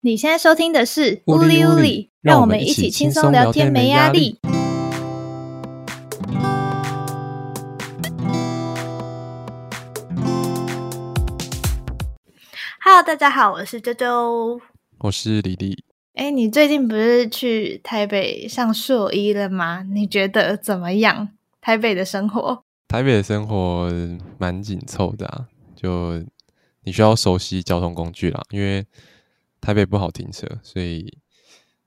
你现在收听的是《呜哩呜哩》，让我们一起轻松聊天，没压力。Hello，大家好，我是周周，我是李丽。哎，你最近不是去台北上硕一了吗？你觉得怎么样？台北的生活？台北的生活蛮紧凑的啊，就你需要熟悉交通工具啦，因为。台北不好停车，所以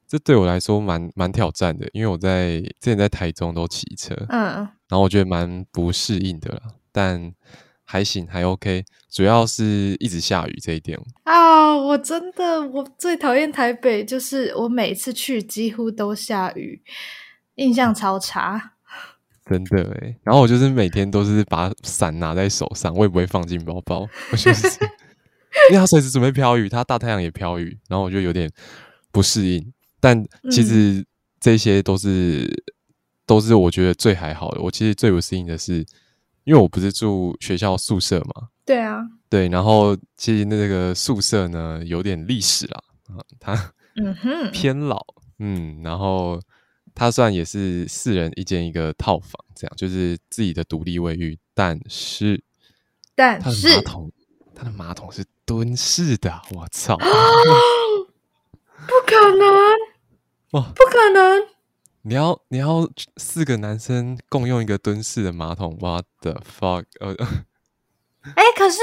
这对我来说蛮蛮挑战的。因为我在之前在台中都骑车，嗯，然后我觉得蛮不适应的啦，但还行，还 OK。主要是一直下雨这一点啊，我真的我最讨厌台北，就是我每次去几乎都下雨，印象超差。真的诶，然后我就是每天都是把伞拿在手上，我也不会放进包包，我就是。因为他随时准备飘雨，他大太阳也飘雨，然后我就有点不适应。但其实这些都是、嗯、都是我觉得最还好的。我其实最不适应的是，因为我不是住学校宿舍嘛。对啊。对，然后其实那个宿舍呢有点历史啦，它嗯哼 偏老，嗯，然后它算也是四人一间一个套房，这样就是自己的独立卫浴，但是但是马桶。它的马桶是蹲式的，我操！不可能！哇，不可能！你要你要四个男生共用一个蹲式的马桶？What the fuck？呃，哎，可是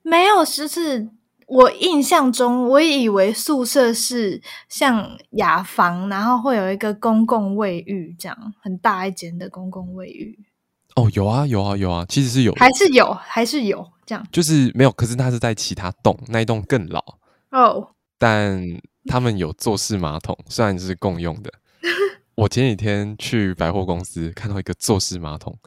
没有，就是我印象中，我以为宿舍是像雅房，然后会有一个公共卫浴，这样很大一间的公共卫浴。哦，有啊，有啊，有啊，其实是有，还是有，还是有。这样就是没有，可是它是在其他栋，那一栋更老哦。Oh. 但他们有坐式马桶，虽然是共用的。我前几天去百货公司看到一个坐式马桶，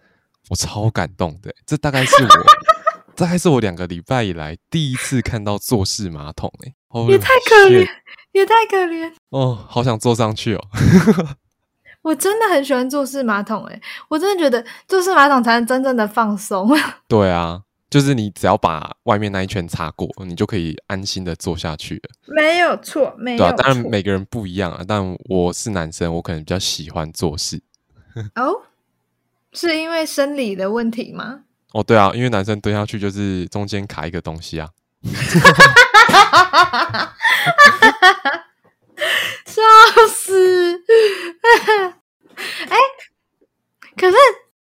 我超感动的。这大概是我，大概是我两个礼拜以来第一次看到坐式马桶。哎，也太可怜，也太可怜哦，好想坐上去哦。我真的很喜欢坐式马桶，哎，我真的觉得坐式马桶才能真正的放松。对啊。就是你只要把外面那一圈擦过，你就可以安心的坐下去了。没有错，没有错。对啊，当然每个人不一样啊。但我是男生，我可能比较喜欢坐式。哦，是因为生理的问题吗？哦，对啊，因为男生蹲下去就是中间卡一个东西啊。笑死！哎、欸，可是。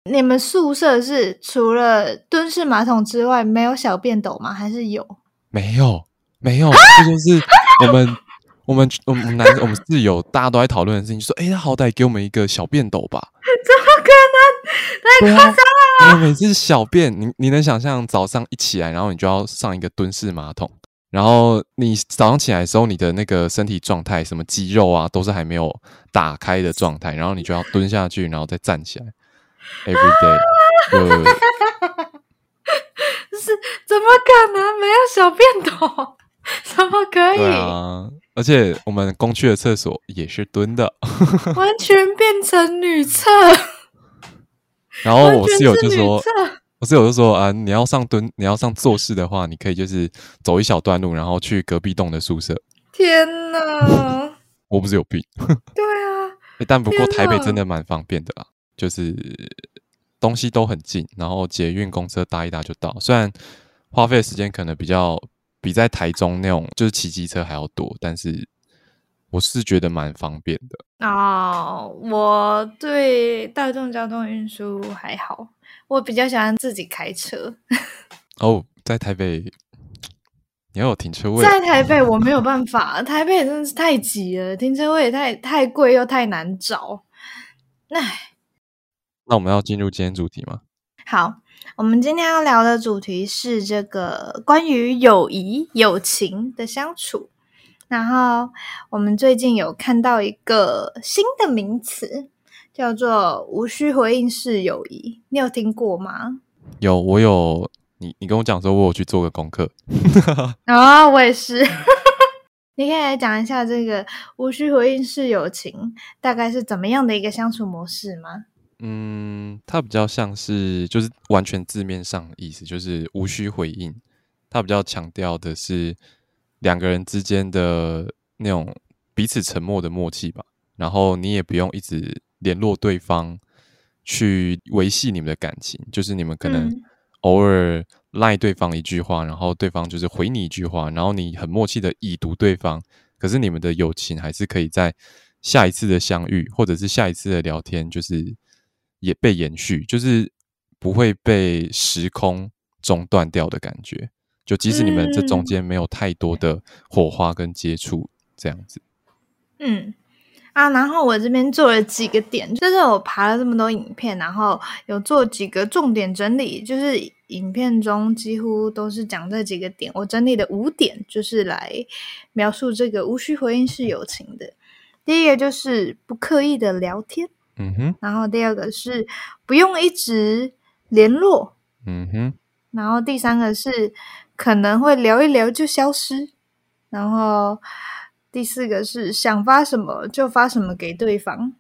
你们宿舍是除了蹲式马桶之外没有小便斗吗？还是有？没有，没有。这就是我们我们我们男我们室友大家都在讨论的事情，说：“哎，他好歹给我们一个小便斗吧？”怎么可能？太夸张了！每次小便，你你能想象早上一起来，然后你就要上一个蹲式马桶，然后你早上起来的时候，你的那个身体状态，什么肌肉啊，都是还没有打开的状态，然后你就要蹲下去，然后再站起来。Every day，是怎么可能没有小便桶？怎么可以？对啊，而且我们公区的厕所也是蹲的，完全变成女厕。然后我室友就说：“我室友就说啊，你要上蹲，你要上做事的话，你可以就是走一小段路，然后去隔壁栋的宿舍。”天哪！我不是有病？对啊，但不过台北真的蛮方便的啦。就是东西都很近，然后捷运、公车搭一搭就到。虽然花费的时间可能比较比在台中那种就是骑机车还要多，但是我是觉得蛮方便的。哦，我对大众交通运输还好，我比较喜欢自己开车。哦，在台北你要有停车位。在台北我没有办法，台北真的是太挤了，停车位也太太贵又太难找。唉。那我们要进入今天主题吗？好，我们今天要聊的主题是这个关于友谊、友情的相处。然后我们最近有看到一个新的名词，叫做“无需回应式友谊”，你有听过吗？有，我有。你你跟我讲说，我有去做个功课。啊、哦，我也是。你可以来讲一下这个“无需回应式友情”大概是怎么样的一个相处模式吗？嗯，它比较像是就是完全字面上的意思，就是无需回应。它比较强调的是两个人之间的那种彼此沉默的默契吧。然后你也不用一直联络对方去维系你们的感情，就是你们可能偶尔赖对方一句话，然后对方就是回你一句话，然后你很默契的已读对方，可是你们的友情还是可以在下一次的相遇或者是下一次的聊天，就是也被延续，就是不会被时空中断掉的感觉。就即使你们这中间没有太多的火花跟接触，这样子。嗯。啊，然后我这边做了几个点，就是我爬了这么多影片，然后有做几个重点整理，就是影片中几乎都是讲这几个点，我整理的五点，就是来描述这个无需回应是友情的。第一个就是不刻意的聊天，嗯哼，然后第二个是不用一直联络，嗯哼，然后第三个是可能会聊一聊就消失，然后。第四个是想发什么就发什么给对方，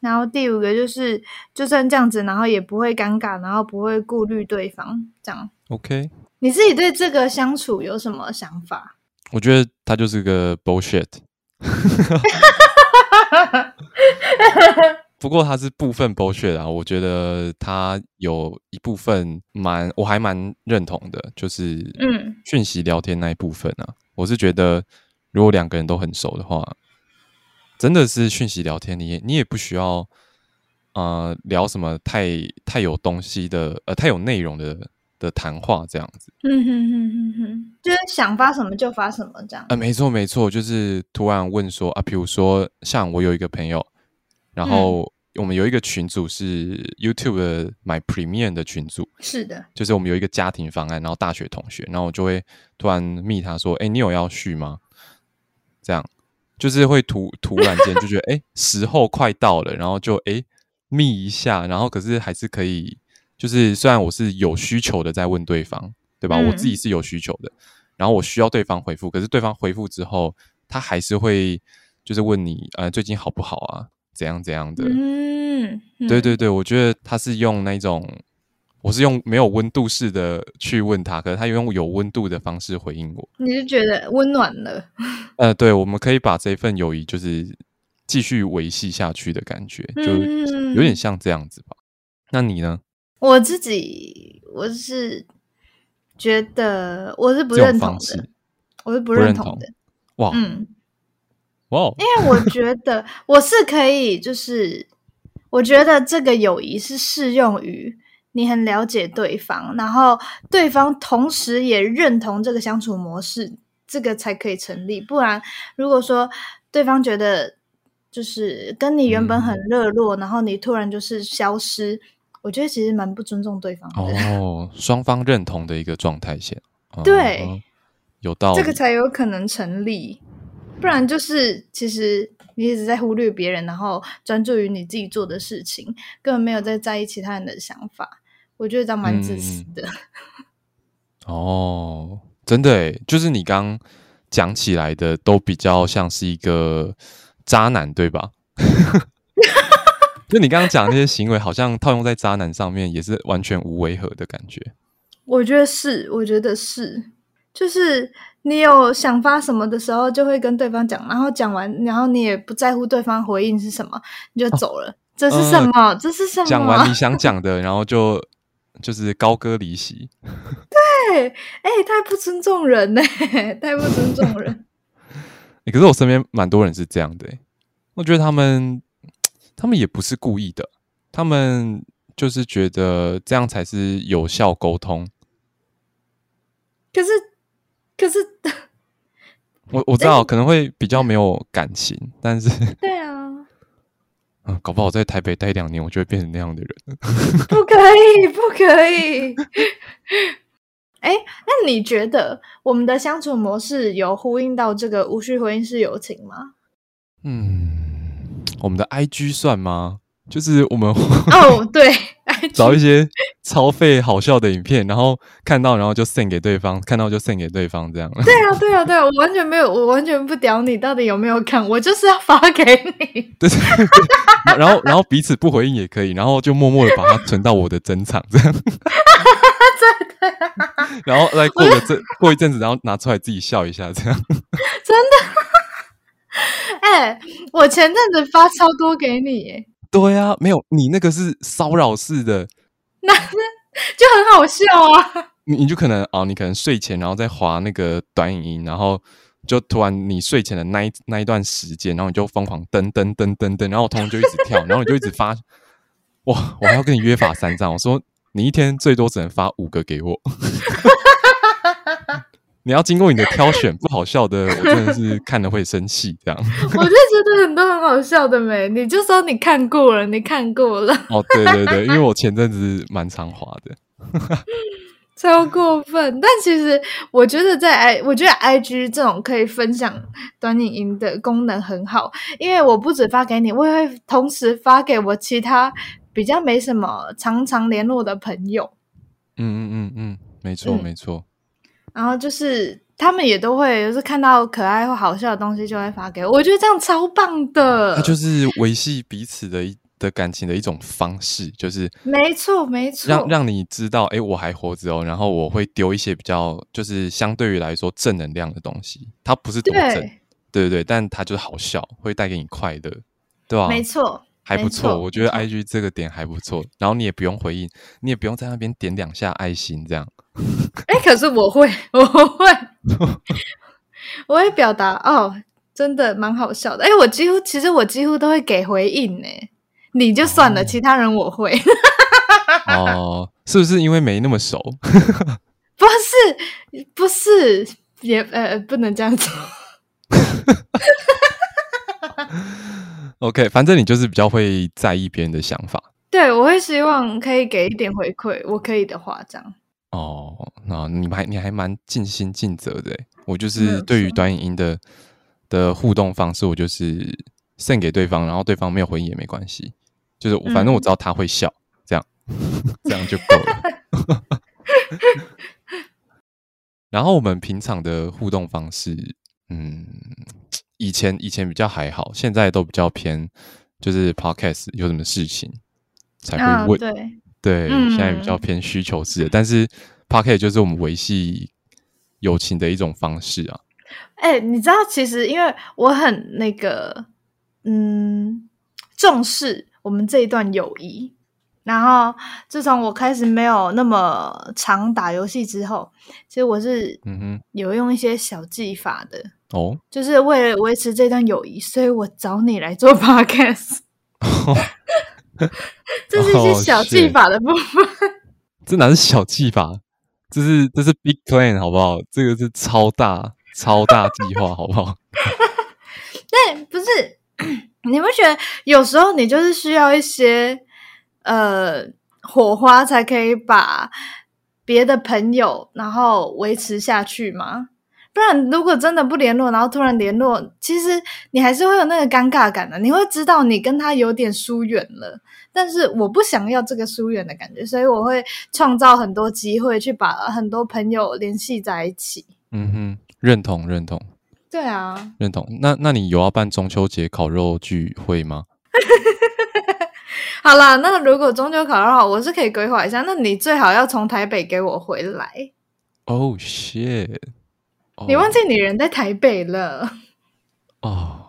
然后第五个就是就算这样子，然后也不会尴尬，然后不会顾虑对方，这样。OK，你自己对这个相处有什么想法？我觉得他就是个 bullshit，不过他是部分 bullshit 啊，我觉得他有一部分蛮我还蛮认同的，就是嗯，讯息聊天那一部分啊，我是觉得。如果两个人都很熟的话，真的是讯息聊天，你也你也不需要，呃，聊什么太太有东西的，呃，太有内容的的谈话这样子。嗯哼哼哼哼，就是想发什么就发什么这样。呃，没错没错，就是突然问说啊，比如说像我有一个朋友，然后我们有一个群组是 YouTube 的 My Premium 的群组，是的，就是我们有一个家庭方案，然后大学同学，然后我就会突然密他说，哎，你有要续吗？这样就是会突突然间就觉得哎、欸，时候快到了，然后就哎密一下，然后可是还是可以，就是虽然我是有需求的在问对方，对吧？嗯、我自己是有需求的，然后我需要对方回复，可是对方回复之后，他还是会就是问你呃最近好不好啊？怎样怎样的？嗯，嗯对对对，我觉得他是用那种。我是用没有温度式的去问他，可是他用有温度的方式回应我。你是觉得温暖了？呃，对，我们可以把这份友谊就是继续维系下去的感觉，就有点像这样子吧。嗯、那你呢？我自己我是觉得我是不认同的，我是不认同的。哇，嗯，哇，因为我觉得我是可以，就是我觉得这个友谊是适用于。你很了解对方，然后对方同时也认同这个相处模式，这个才可以成立。不然，如果说对方觉得就是跟你原本很热络，嗯、然后你突然就是消失，我觉得其实蛮不尊重对方的。哦，双方认同的一个状态下，对、嗯，有道理，这个才有可能成立。不然就是其实你一直在忽略别人，然后专注于你自己做的事情，根本没有在在意其他人的想法。我觉得这样蛮自私的。嗯。哦，真的诶，就是你刚讲起来的，都比较像是一个渣男，对吧？就你刚刚讲的那些行为，好像套用在渣男上面，也是完全无违和的感觉。我觉得是，我觉得是，就是你有想发什么的时候，就会跟对方讲，然后讲完，然后你也不在乎对方回应是什么，你就走了。哦，这是什么？呃，这是什么？讲完你想讲的，然后就。就是高歌离席，对，哎、欸，太不尊重人呢，太不尊重人。欸、可是我身边蛮多人是这样的，我觉得他们，他们也不是故意的，他们就是觉得这样才是有效沟通。可是，可是，我我知道可能会比较没有感情，欸、但是，对啊。嗯，搞不好在台北待两年，我就会变成那样的人。不可以，不可以。哎，那你觉得我们的相处模式有呼应到这个无需回应式友情吗？嗯，我们的 IG 算吗？就是我们哦，对。找一些超费好笑的影片，然后看到，然后就 send 给对方，看到就 send 给对方，这样。对啊，对啊，对啊，我完全没有，我完全不屌你到底有没有看，我就是要发给你。对，对，对，然后然后彼此不回应也可以，然后就默默的把它存到我的珍藏，这样。对对。然后再过个阵过一阵子，然后拿出来自己笑一下，这样。真的。耶！我前阵子发超多给你耶。对啊，没有你那个是骚扰式的，那就很好笑啊。你你就可能哦，你可能睡前然后再滑那个短影音，然后就突然你睡前的那一那一段时间，然后你就疯狂噔噔噔噔噔，然后我通通就一直跳，然后你就一直发，哇！我还要跟你约法三章，我说你一天最多只能发五个给我。你要经过你的挑选，不好笑的，我真的是看了会生气。这样，我就觉得很多很好笑的没，你就说你看过了，你看过了。哦，对对对，因为我前阵子蛮常滑的，超过分。但其实我觉得在 I，我觉得 IG 这种可以分享短影音的功能很好，因为我不止发给你，我也会同时发给我其他比较没什么常常联络的朋友。嗯嗯嗯嗯，没错、嗯、没错。然后就是他们也都会，就是看到可爱或好笑的东西就会发给我，我觉得这样超棒的。它就是维系彼此的一的感情的一种方式，就是没错没错，让让你知道，哎，我还活着哦。然后我会丢一些比较，就是相对于来说正能量的东西。它不是多正，对对对，但它就是好笑，会带给你快乐，对吧？没错，还不错。我觉得 IG 这个点还不错。然后你也不用回应，你也不用在那边点两下爱心这样。哎、欸，可是我会，我会，我会表达哦，真的蛮好笑的。哎、欸，我几乎，其实我几乎都会给回应呢。你就算了，哦、其他人我会。哦，是不是因为没那么熟？不是，不是，也呃，不能这样子。OK，反正你就是比较会在意别人的想法。对，我会希望可以给一点回馈，我可以的话，这样。哦，那你还你还蛮尽心尽责的。我就是对于短影音的的互动方式，我就是 send 给对方，然后对方没有回应也没关系，就是反正我知道他会笑，嗯、这样 这样就够了。然后我们平常的互动方式，嗯，以前以前比较还好，现在都比较偏，就是 podcast 有什么事情才会问。哦、对。对，嗯、现在比较偏需求式的，但是 Podcast 就是我们维系友情的一种方式啊。哎、欸，你知道，其实因为我很那个，嗯，重视我们这一段友谊。然后自从我开始没有那么常打游戏之后，其实我是嗯哼有用一些小技法的哦，就是为了维持这段友谊，所以我找你来做 Podcast。这是一些小技法的部分。Oh, 这哪是小技法？这是这是 big plan，好不好？这个是超大超大计划，好不好？对，不是，你不觉得有时候你就是需要一些呃火花，才可以把别的朋友然后维持下去吗？不然，如果真的不联络，然后突然联络，其实你还是会有那个尴尬感的。你会知道你跟他有点疏远了，但是我不想要这个疏远的感觉，所以我会创造很多机会去把很多朋友联系在一起。嗯哼，认同认同。对啊，认同。那那你有要办中秋节烤肉聚会吗？好啦，那如果中秋烤肉好，我是可以规划一下。那你最好要从台北给我回来。Oh shit！你忘记你人在台北了哦，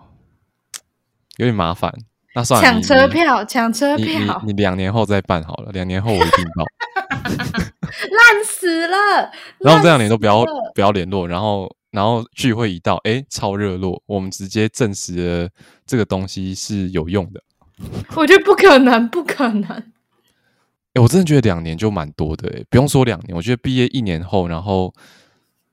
有点麻烦。那算了，抢车票，抢车票。你两年后再办好了，两年后我一定到。烂死了！然后这两年都不要不要联络，然后然后聚会一到，哎，超热络，我们直接证实了这个东西是有用的。我觉得不可能，不可能。哎，我真的觉得两年就蛮多的，哎，不用说两年，我觉得毕业一年后，然后。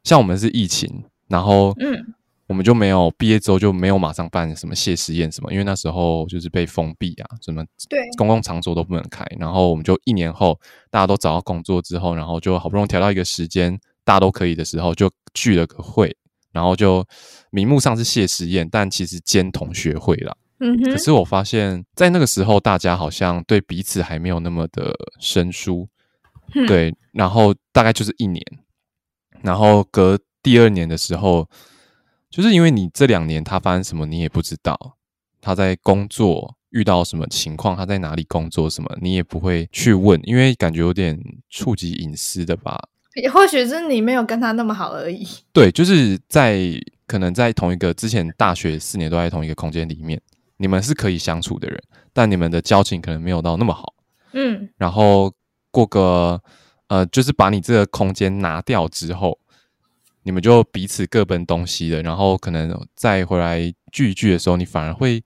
像我们是疫情，然后嗯，我们就没有毕业之后就没有马上办什么谢师宴什么，因为那时候就是被封闭啊，什么对公共场所都不能开。然后我们就一年后大家都找到工作之后，然后就好不容易调到一个时间，大家都可以的时候，就聚了个会，然后就名目上是谢师宴，但其实兼同学会啦。嗯哼。可是我发现，在那个时候，大家好像对彼此还没有那么的生疏，嗯、对，然后大概就是一年。然后隔第二年的时候，就是因为你这两年他发生什么你也不知道，他在工作遇到什么情况，他在哪里工作什么，你也不会去问，因为感觉有点触及隐私的吧？也或许是你没有跟他那么好而已。对，就是在可能在同一个之前大学四年都在同一个空间里面，你们是可以相处的人，但你们的交情可能没有到那么好。嗯，然后过个呃，就是把你这个空间拿掉之后，你们就彼此各奔东西了。然后可能再回来聚一聚的时候，你反而会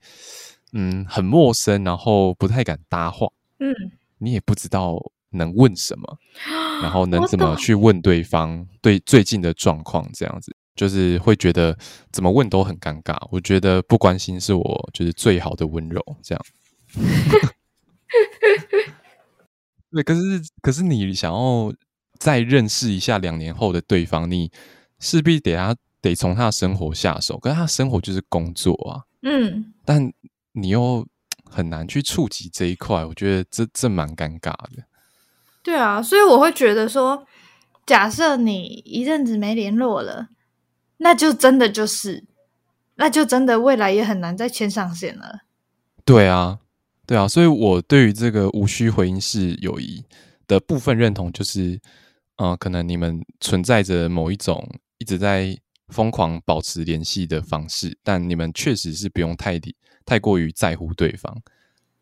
嗯很陌生，然后不太敢搭话。嗯，你也不知道能问什么，然后能怎么去问对方对最近的状况，这样子就是会觉得怎么问都很尴尬。我觉得不关心是我就是最好的温柔，这样。对，可是可是你想要再认识一下两年后的对方，你势必得他得从他的生活下手，可是他的生活就是工作啊，嗯，但你又很难去触及这一块，我觉得这这蛮尴尬的。对啊，所以我会觉得说，假设你一阵子没联络了，那就真的就是，那就真的未来也很难再牵上线了。对啊。对啊，所以我对于这个无需回应式友谊的部分认同，就是，呃，可能你们存在着某一种一直在疯狂保持联系的方式，但你们确实是不用太太过于在乎对方。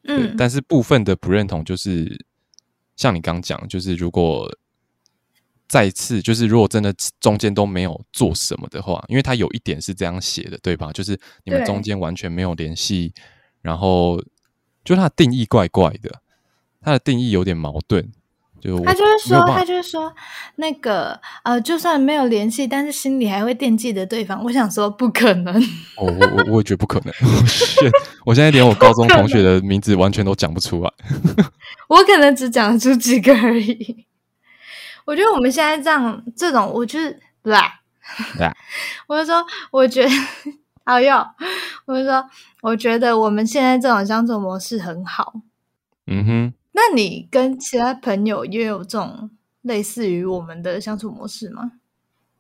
对，嗯，但是部分的不认同，就是像你刚讲，就是如果再次，就是如果真的中间都没有做什么的话，因为他有一点是这样写的，对吧？就是你们中间完全没有联系，然后。就他的定义怪怪的，他的定义有点矛盾。就他就是说，他就是说，那个呃，就算没有联系，但是心里还会惦记着对方。我想说，不可能。哦，我我我也觉得不可能。我现在连我高中同学的名字完全都讲不出来。我可能只讲得出几个而已。我觉得我们现在这样这种，我就是啦，我就说，我觉得。好哟，我就说，我觉得我们现在这种相处模式很好。嗯哼，那你跟其他朋友也有这种类似于我们的相处模式吗？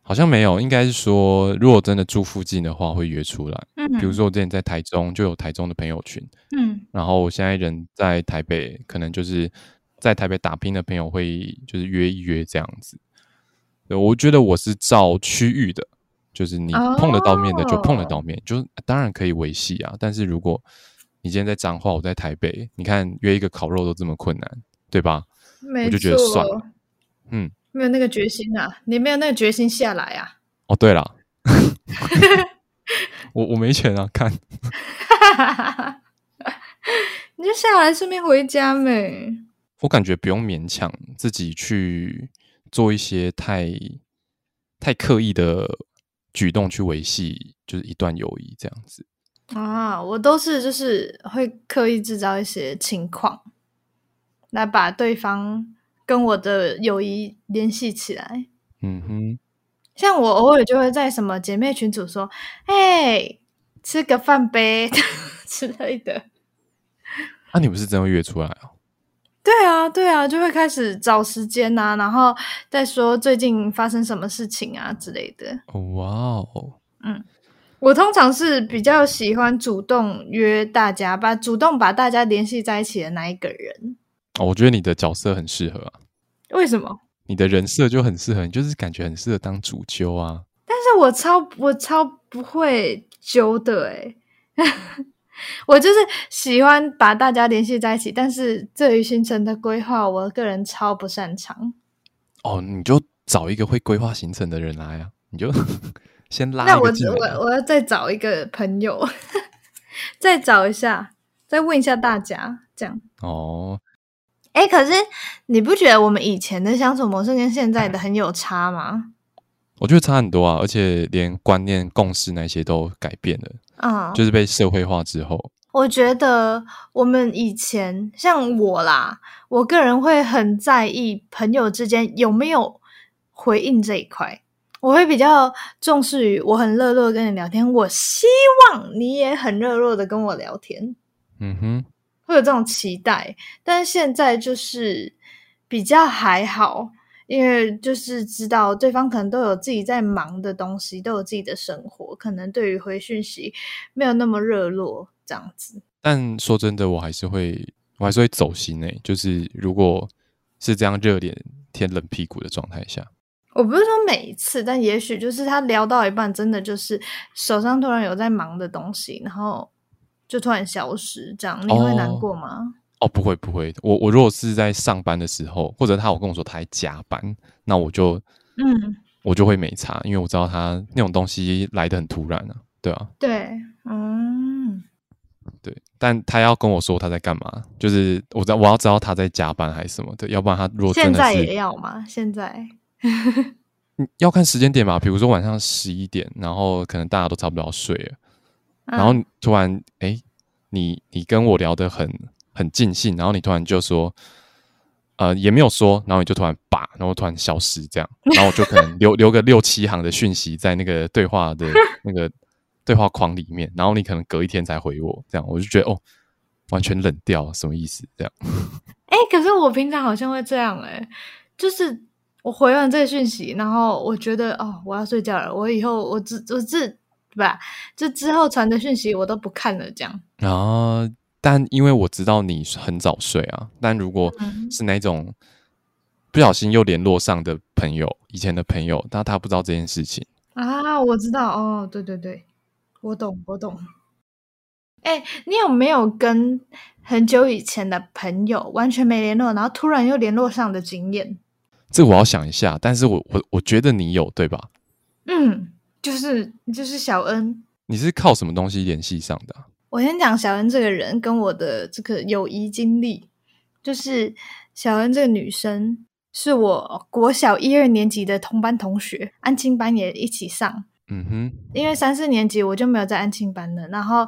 好像没有，应该是说，如果真的住附近的话，会约出来。嗯，比如说我之前在台中就有台中的朋友群，嗯，然后我现在人在台北，可能就是在台北打拼的朋友会就是约一约这样子。对，我觉得我是照区域的。就是你碰得到面的就碰得到面，oh. 就当然可以维系啊。但是如果你今天在彰化，我在台北，你看约一个烤肉都这么困难，对吧？没。我就觉得算了。嗯，没有那个决心啊，你没有那个决心下来啊。哦，对了，我我没钱啊，看。你就下来顺便回家呗。我感觉不用勉强自己去做一些太太刻意的。举动去维系就是一段友谊这样子啊，我都是就是会刻意制造一些情况，来把对方跟我的友谊联系起来。嗯哼，像我偶尔就会在什么姐妹群组说：“哎，吃个饭呗” 之类的。那、啊、你不是真会约出来哦？对啊，对啊，就会开始找时间呐、啊，然后再说最近发生什么事情啊之类的。哇哦，嗯，我通常是比较喜欢主动约大家，把主动把大家联系在一起的那一个人。哦，我觉得你的角色很适合啊。为什么？你的人设就很适合，你就是感觉很适合当主揪啊。但是我超我超不会揪的哎。我就是喜欢把大家联系在一起，但是对于行程的规划，我个人超不擅长。哦，你就找一个会规划行程的人来啊！你就 先拉。那我我我要再找一个朋友，再找一下，再问一下大家，这样。哦，哎，可是你不觉得我们以前的相处模式跟现在的很有差吗？我觉得差很多啊，而且连观念、共识那些都改变了。嗯，就是被社会化之后，我觉得我们以前像我啦，我个人会很在意朋友之间有没有回应这一块，我会比较重视于我很热络跟你聊天，我希望你也很热络的跟我聊天。嗯哼，会有这种期待，但是现在就是比较还好。因为就是知道对方可能都有自己在忙的东西，都有自己的生活，可能对于回讯息没有那么热络这样子。但说真的，我还是会，我还是会走心诶。就是如果是这样热脸贴冷屁股的状态下，我不是说每一次，但也许就是他聊到一半，真的就是手上突然有在忙的东西，然后就突然消失，这样你会难过吗？哦，哦，不会不会，我我如果是在上班的时候，或者他有跟我说他在加班，那我就嗯，我就会没差，因为我知道他那种东西来的很突然啊，对啊，对，嗯，对，但他要跟我说他在干嘛，就是我知道我要知道他在加班还是什么的，要不然他如果真的是现在也要吗？现在。要看时间点吧，比如说晚上十一点，然后可能大家都差不多要睡了，嗯、然后突然哎、欸，你你跟我聊得很很尽兴，然后你突然就说，呃，也没有说，然后你就突然叭，然后突然消失这样，然后我就可能留留个六七行的讯息在那个对话的 那个对话框里面，然后你可能隔一天才回我，这样我就觉得哦，完全冷掉，什么意思？这样？哎、欸，可是我平常好像会这样、欸，哎，就是。我回完这个讯息，然后我觉得哦，我要睡觉了。我以后我这我这对吧？这之后传的讯息我都不看了，这样啊。但因为我知道你很早睡啊。但如果是那种不小心又联络上的朋友，以前的朋友，但他不知道这件事情啊，我知道哦，对对对，我懂我懂。哎，你有没有跟很久以前的朋友完全没联络，然后突然又联络上的经验？这我要想一下，但是我我我觉得你有对吧？嗯，就是就是小恩，你是靠什么东西联系上的？我先讲小恩这个人跟我的这个友谊经历，就是小恩这个女生是我国小一二年级的同班同学，安亲班也一起上。嗯哼，因为三四年级我就没有在安亲班了，然后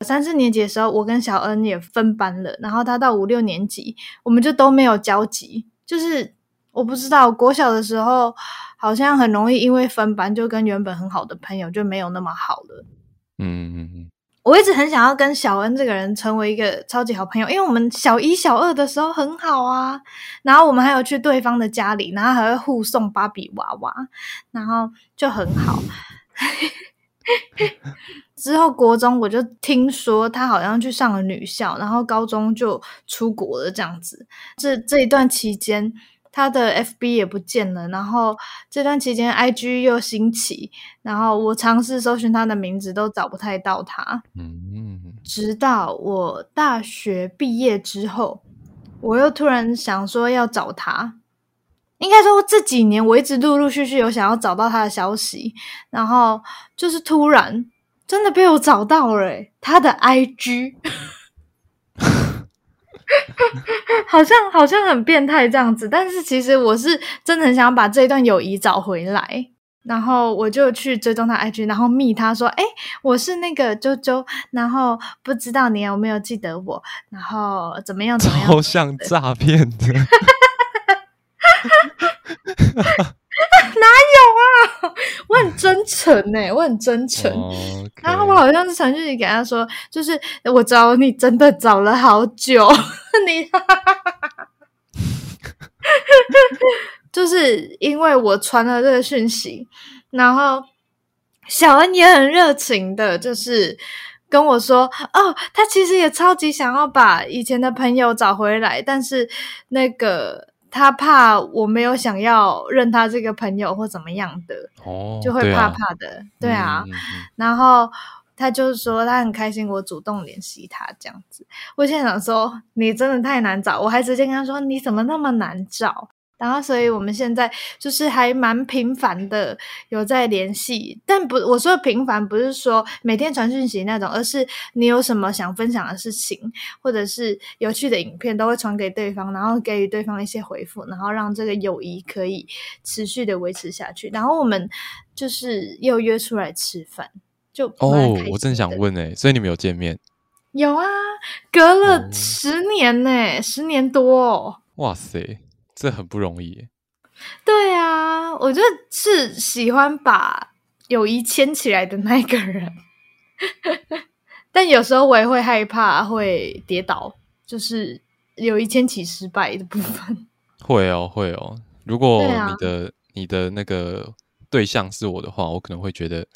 三四年级的时候我跟小恩也分班了，然后她到五六年级我们就都没有交集，就是。我不知道，国小的时候好像很容易因为分班就跟原本很好的朋友就没有那么好了。嗯嗯嗯。我一直很想要跟小恩这个人成为一个超级好朋友，因为我们小一、小二的时候很好啊，然后我们还有去对方的家里，然后还会互送芭比娃娃，然后就很好。之后国中我就听说他好像去上了女校，然后高中就出国了这样子。这这一段期间。他的 FB 也不见了，然后这段期间 IG 又兴起，然后我尝试搜寻他的名字都找不太到他。嗯，直到我大学毕业之后，我又突然想说要找他。应该说这几年我一直陆陆续续有想要找到他的消息，然后就是突然真的被我找到了，欸，他的 IG。好像好像很变态这样子，但是其实我是真的很想把这一段友谊找回来，然后我就去追踪他 IG，然后密他说：“哎，我是那个周周，然后不知道你有没有记得我，然后怎么样怎么样？”好像诈骗的。哪有啊！我很真诚呢、欸，我很真诚。Okay. 然后我好像是传讯息给他说，就是我找你真的找了好久，你就是因为我传了这个讯息，然后小恩也很热情的，就是跟我说，哦，他其实也超级想要把以前的朋友找回来，但是那个。他怕我没有想要认他这个朋友或怎么样的，哦，就会怕怕的，对啊。对啊嗯嗯嗯、然后他就是说他很开心我主动联系他这样子。我现在想说你真的太难找，我还直接跟他说你怎么那么难找？然后，所以我们现在就是还蛮频繁的有在联系，但不，我说的频繁不是说每天传讯息那种，而是你有什么想分享的事情，或者是有趣的影片，都会传给对方，然后给予对方一些回复，然后让这个友谊可以持续的维持下去。然后我们就是又约出来吃饭，就哦，我正想问诶，所以你们有见面？有啊，隔了十年呢，哦，十年多哦。哇塞！这很不容易，对啊，我就是喜欢把友谊牵起来的那个人，但有时候我也会害怕会跌倒，就是友谊牵起失败的部分。会哦，会哦。如果你的、啊、你的那个对象是我的话，我可能会觉得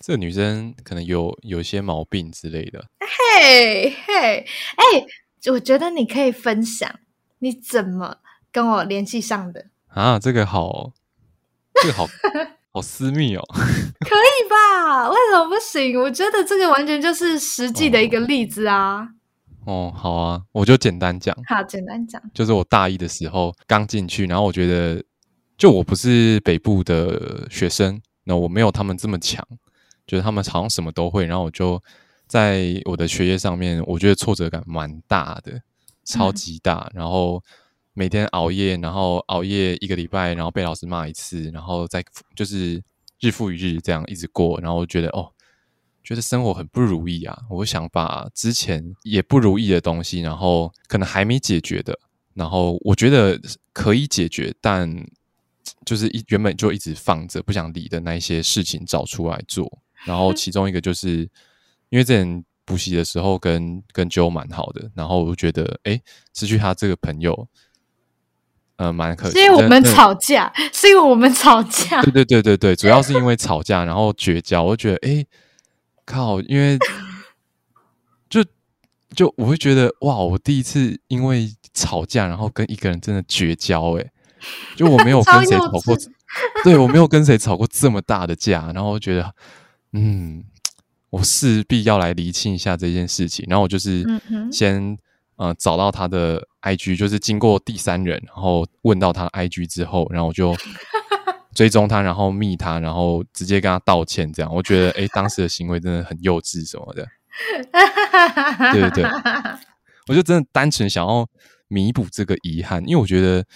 这女生可能有有些毛病之类的。嘿嘿，哎，我觉得你可以分享你怎么。跟我联系上的啊，这个好这个好 好私密哦。可以吧？为什么不行？我觉得这个完全就是实际的一个例子啊。哦，好啊，我就简单讲。好，简单讲，就是我大一的时候刚进去，然后我觉得，就我不是北部的学生，那我没有他们这么强，觉得他们好像什么都会，然后我就在我的学业上面，我觉得挫折感蛮大的，超级大，嗯、然后每天熬夜，然后熬夜一个礼拜，然后被老师骂一次，然后再就是日复一日这样一直过，然后我觉得哦。觉得生活很不如意啊！我想把之前也不如意的东西，然后可能还没解决的，然后我觉得可以解决，但就是一原本就一直放着不想理的那一些事情找出来做。然后其中一个就是因为之前补习的时候跟跟 Joe 蛮好的，然后我觉得哎，失去他这个朋友，呃，蛮可惜。是因为我们吵架，是因为我们吵架。对对对对对，主要是因为吵架，然后绝交。我觉得哎。靠！因为就就我会觉得哇，我第一次因为吵架，然后跟一个人真的绝交诶，就我没有 跟谁吵过，对，我没有跟谁吵过这么大的架，然后我觉得嗯，我势必要来厘清一下这件事情，然后我就是先呃找到他的 IG，就是经过第三人，然后问到他 IG 之后，然后我就。追踪他，然后密他，然后直接跟他道歉，这样我觉得，哎，当时的行为真的很幼稚什么的，对对对，我就真的单纯想要弥补这个遗憾，因为我觉得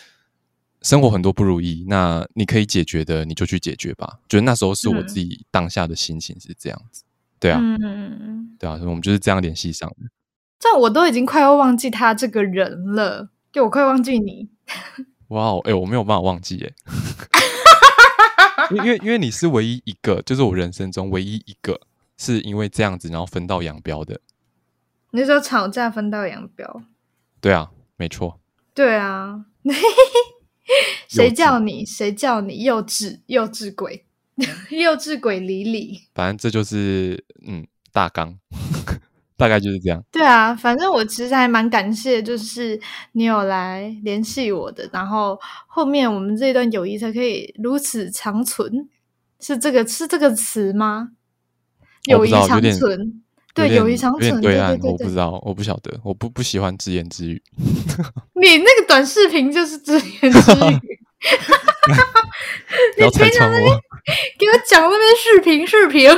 生活很多不如意，那你可以解决的，你就去解决吧。觉得那时候是我自己当下的心情是这样子，对啊，嗯、对啊，所以我们就是这样联系上的。这样我都已经快要忘记他这个人了，就我快忘记你。哇哦，哎，我没有办法忘记，耶。因为因为你是唯一一个，就是我人生中唯一一个是因为这样子然后分道扬镳的。你说吵架分道扬镳？对啊，没错。对啊，谁叫你谁叫你幼稚幼稚鬼 幼稚鬼李李？反正这就是嗯大纲。大概就是这样。对啊，反正我其实还蛮感谢，就是你有来联系我的，然后后面我们这段友谊才可以如此长存，是这个是这个词吗？友谊长存，对，友谊长存，对对对对，我不知道，我不晓得，我不不喜欢自言自语。你那个短视频就是自言自语 不要拆穿我，给我讲那边视频视频。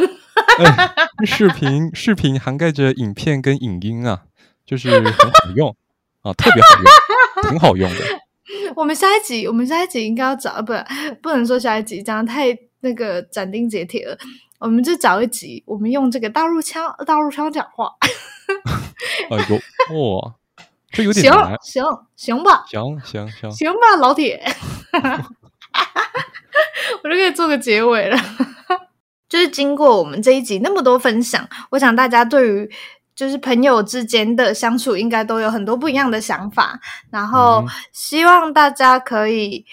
哎、视频视频涵盖着影片跟影音啊，就是很好用啊，特别好用，挺好用的。我们下一集，我们下一集应该要找，不，不能说下一集这样太那个斩钉截铁了。我们就找一集，我们用这个大陆腔，大陆腔讲话。哎呦，哇，这有点行行行吧，行行行行吧，老铁，我就可以做个结尾了。就是经过我们这一集那么多分享，我想大家对于就是朋友之间的相处，应该都有很多不一样的想法。然后希望大家可以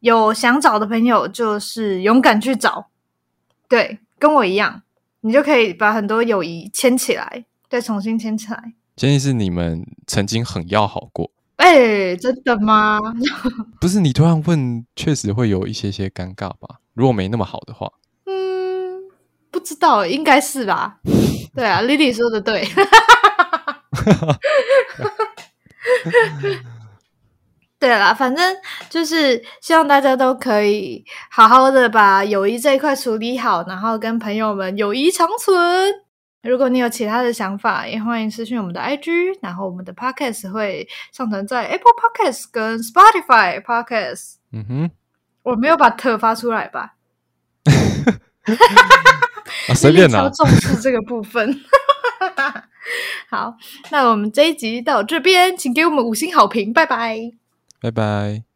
有想找的朋友，就是勇敢去找。对，跟我一样，你就可以把很多友谊牵起来，再重新牵起来。建议是你们曾经很要好过。哎，真的吗？不是，你突然问，确实会有一些些尴尬吧？如果没那么好的话。嗯不知道，应该是吧？对啊，Lily 说的对。对啦，反正就是希望大家都可以好好的把友谊这一块处理好，然后跟朋友们友谊长存。如果你有其他的想法，也欢迎私讯我们的 IG，然后我们的 Podcast 会上传在 Apple Podcast 跟 Spotify Podcast。嗯哼，我没有把特发出来吧？啊，随便啦，超重视这个部分。好，那我们这一集到这边，请给我们五星好评，拜拜，拜拜。